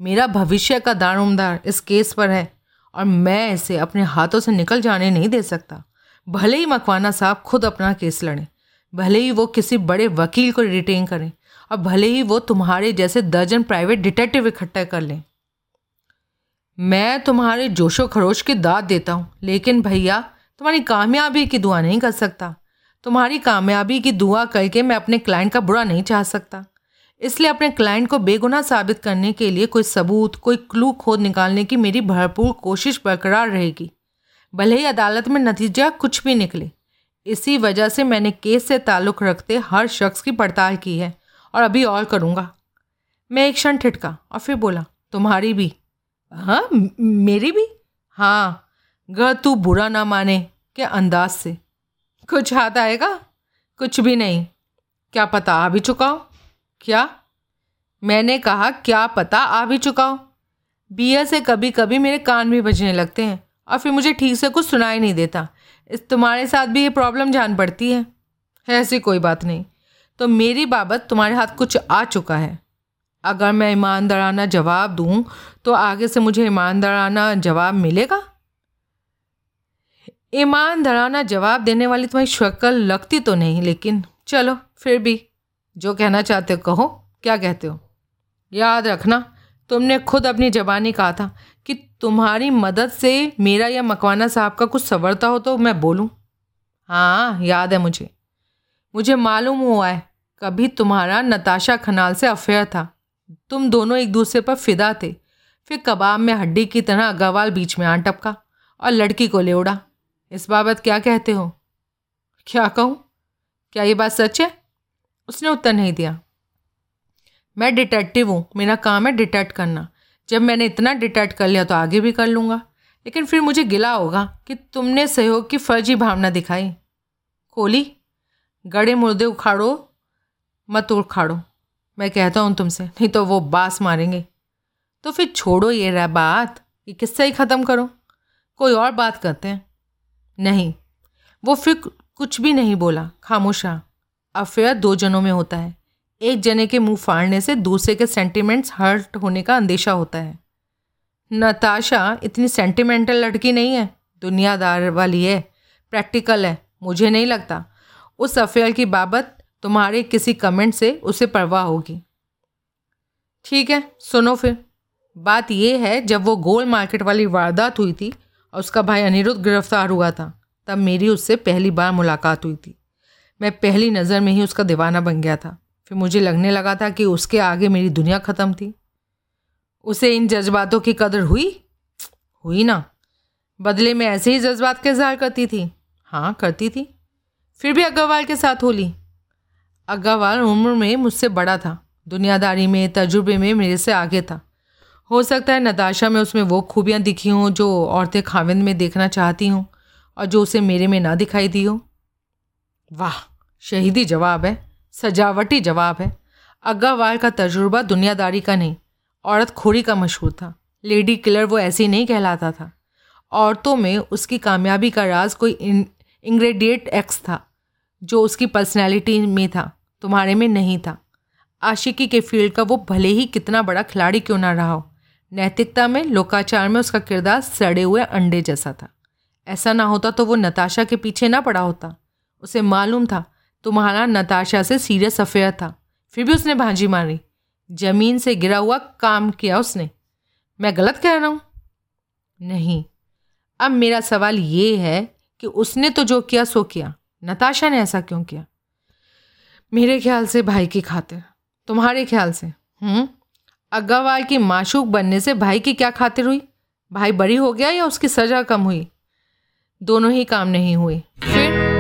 मेरा भविष्य का दारोमदार इस केस पर है, और मैं इसे अपने हाथों से निकल जाने नहीं दे सकता। भले ही मकवाना साहब खुद अपना केस लड़ें, भले ही वो किसी बड़े वकील को रिटेन करें, और भले ही वो तुम्हारे जैसे दर्जन प्राइवेट डिटेक्टिव इकट्ठा कर लें। मैं तुम्हारे जोशो खरोश की दाद देता हूँ, लेकिन भैया, तुम्हारी कामयाबी की दुआ नहीं कर सकता। तुम्हारी कामयाबी की दुआ करके मैं अपने क्लाइंट का बुरा नहीं चाह सकता। इसलिए अपने क्लाइंट को बेगुनाह साबित करने के लिए कोई सबूत, कोई क्लू खोद निकालने की मेरी भरपूर कोशिश बरकरार रहेगी। भले ही अदालत में नतीजा कुछ भी निकले। इसी वजह से मैंने केस से ताल्लुक़ रखते हर शख्स की पड़ताल की है और अभी और करूँगा। मैं एक क्षण ठिटका और फिर बोला, तुम्हारी भी। हाँ मेरी भी? हाँ गर तू बुरा ना माने, के अंदाज से। कुछ हाथ आएगा? कुछ भी नहीं। क्या पता आ भी चुका हो? क्या? मैंने कहा, क्या पता आ भी चुका बिया से कभी कभी मेरे कान भी बजने लगते हैं। और फिर मुझे ठीक से कुछ सुनाई नहीं देता। इस तुम्हारे साथ भी ये प्रॉब्लम जान पड़ती है। ऐसी कोई बात नहीं। तो मेरी बाबत तुम्हारे हाथ कुछ आ चुका है। अगर मैं ईमानदाराना जवाब दूँ तो आगे से मुझे ईमानदाराना जवाब मिलेगा? ईमानदाराना जवाब देने वाली तुम्हारी शक्ल लगती तो नहीं, लेकिन चलो, फिर भी। जो कहना चाहते हो कहो। क्या कहते हो? याद रखना, तुमने खुद अपनी जबानी कहा था। कि तुम्हारी मदद से मेरा या मकवाना साहब का कुछ सवरता हो तो मैं बोलूँ? हाँ याद है मुझे। मुझे मालूम हुआ है, कभी तुम्हारा नताशा खनाल से अफेयर था। तुम दोनों एक दूसरे पर फिदा थे। फिर कबाब में हड्डी की तरह अग्रवाल बीच में आन टपका और लड़की को ले उड़ा। इस बाबत क्या कहते हो? क्या कहूँ? क्या ये बात सच है? उसने उत्तर नहीं दिया। मैं डिटेक्टिव हूँ, मेरा काम है डिटेक्ट करना। जब मैंने इतना डिटेक्ट कर लिया तो आगे भी कर लूँगा। लेकिन फिर मुझे गिला होगा कि तुमने सहयोग की फर्जी भावना दिखाई। कोली गड़े मुर्दे उखाड़ो, मत उखाड़ो। मैं कहता हूँ तुमसे, नहीं तो वो बास मारेंगे। तो फिर छोड़ो ये रह बात, ये किस्सा ही ख़त्म करो। कोई और बात करते हैं? नहीं, वो फिर कुछ भी नहीं बोला, खामोशा अफेयर दो जनों में होता है। एक जने के मुँह फाड़ने से दूसरे के सेंटिमेंट्स हर्ट होने का अंदेशा होता है। नताशा इतनी सेंटिमेंटल लड़की नहीं है, दुनियादार वाली है प्रैक्टिकल है, मुझे नहीं लगता। उस अफेयर की बाबत तुम्हारे किसी कमेंट से उसे परवाह होगी। ठीक है, सुनो फिर। बात यह है, जब वो गोल मार्केट वाली वारदात हुई थी और उसका भाई अनिरुद्ध गिरफ़्तार हुआ था, तब मेरी उससे पहली बार मुलाकात हुई थी। मैं पहली नज़र में ही उसका दीवाना बन गया था। फिर मुझे लगने लगा था कि उसके आगे मेरी दुनिया ख़त्म थी। उसे इन जज्बातों की कदर हुई? हुई ना। बदले में ऐसे ही जज्बात का इजहार करती थी। हाँ करती थी। फिर भी अग्रवाल के साथ होली। अग्रवाल उम्र में मुझसे बड़ा था। दुनियादारी में, तजुर्बे में मेरे से आगे था। हो सकता है नताशा में उसमें वो खूबियाँ दिखी हों, जो औरतें खाविंद में देखना चाहती हों, और जो उसे मेरे में ना दिखाई दी हो। वाह, शहीदी जवाब है। सजावटी जवाब है। अग्गावाल का तजुर्बा दुनियादारी का नहीं, औरत खोरी का मशहूर था। लेडी किलर वो ऐसी नहीं कहलाता था। औरतों में उसकी कामयाबी का राज कोई इंग्रेडिएट एक्स था, जो उसकी पर्सनैलिटी में था, तुम्हारे में नहीं था। आशिकी के फ़ील्ड का वो भले ही कितना बड़ा खिलाड़ी क्यों ना रहा हो, नैतिकता में, लोकाचार में उसका किरदार सड़े हुए अंडे जैसा था। ऐसा ना होता तो वो नताशा के पीछे ना पड़ा होता। उसे मालूम था तुम्हारा नताशा से सीरियस अफेयर था। फिर भी उसने भांजी मारी। ज़मीन से गिरा हुआ काम किया उसने। मैं गलत कह रहा हूँ? नहीं। अब मेरा सवाल ये है कि उसने तो जो किया, सो किया। नताशा ने ऐसा क्यों किया? मेरे ख्याल से भाई की खातिर। तुम्हारे ख्याल से। हम्म। अग्गावाल की माशूक बनने से भाई की क्या खातिर हुई? भाई बड़ी हो गया या उसकी सज़ा कम हुई? दोनों ही काम नहीं हुए। फिर?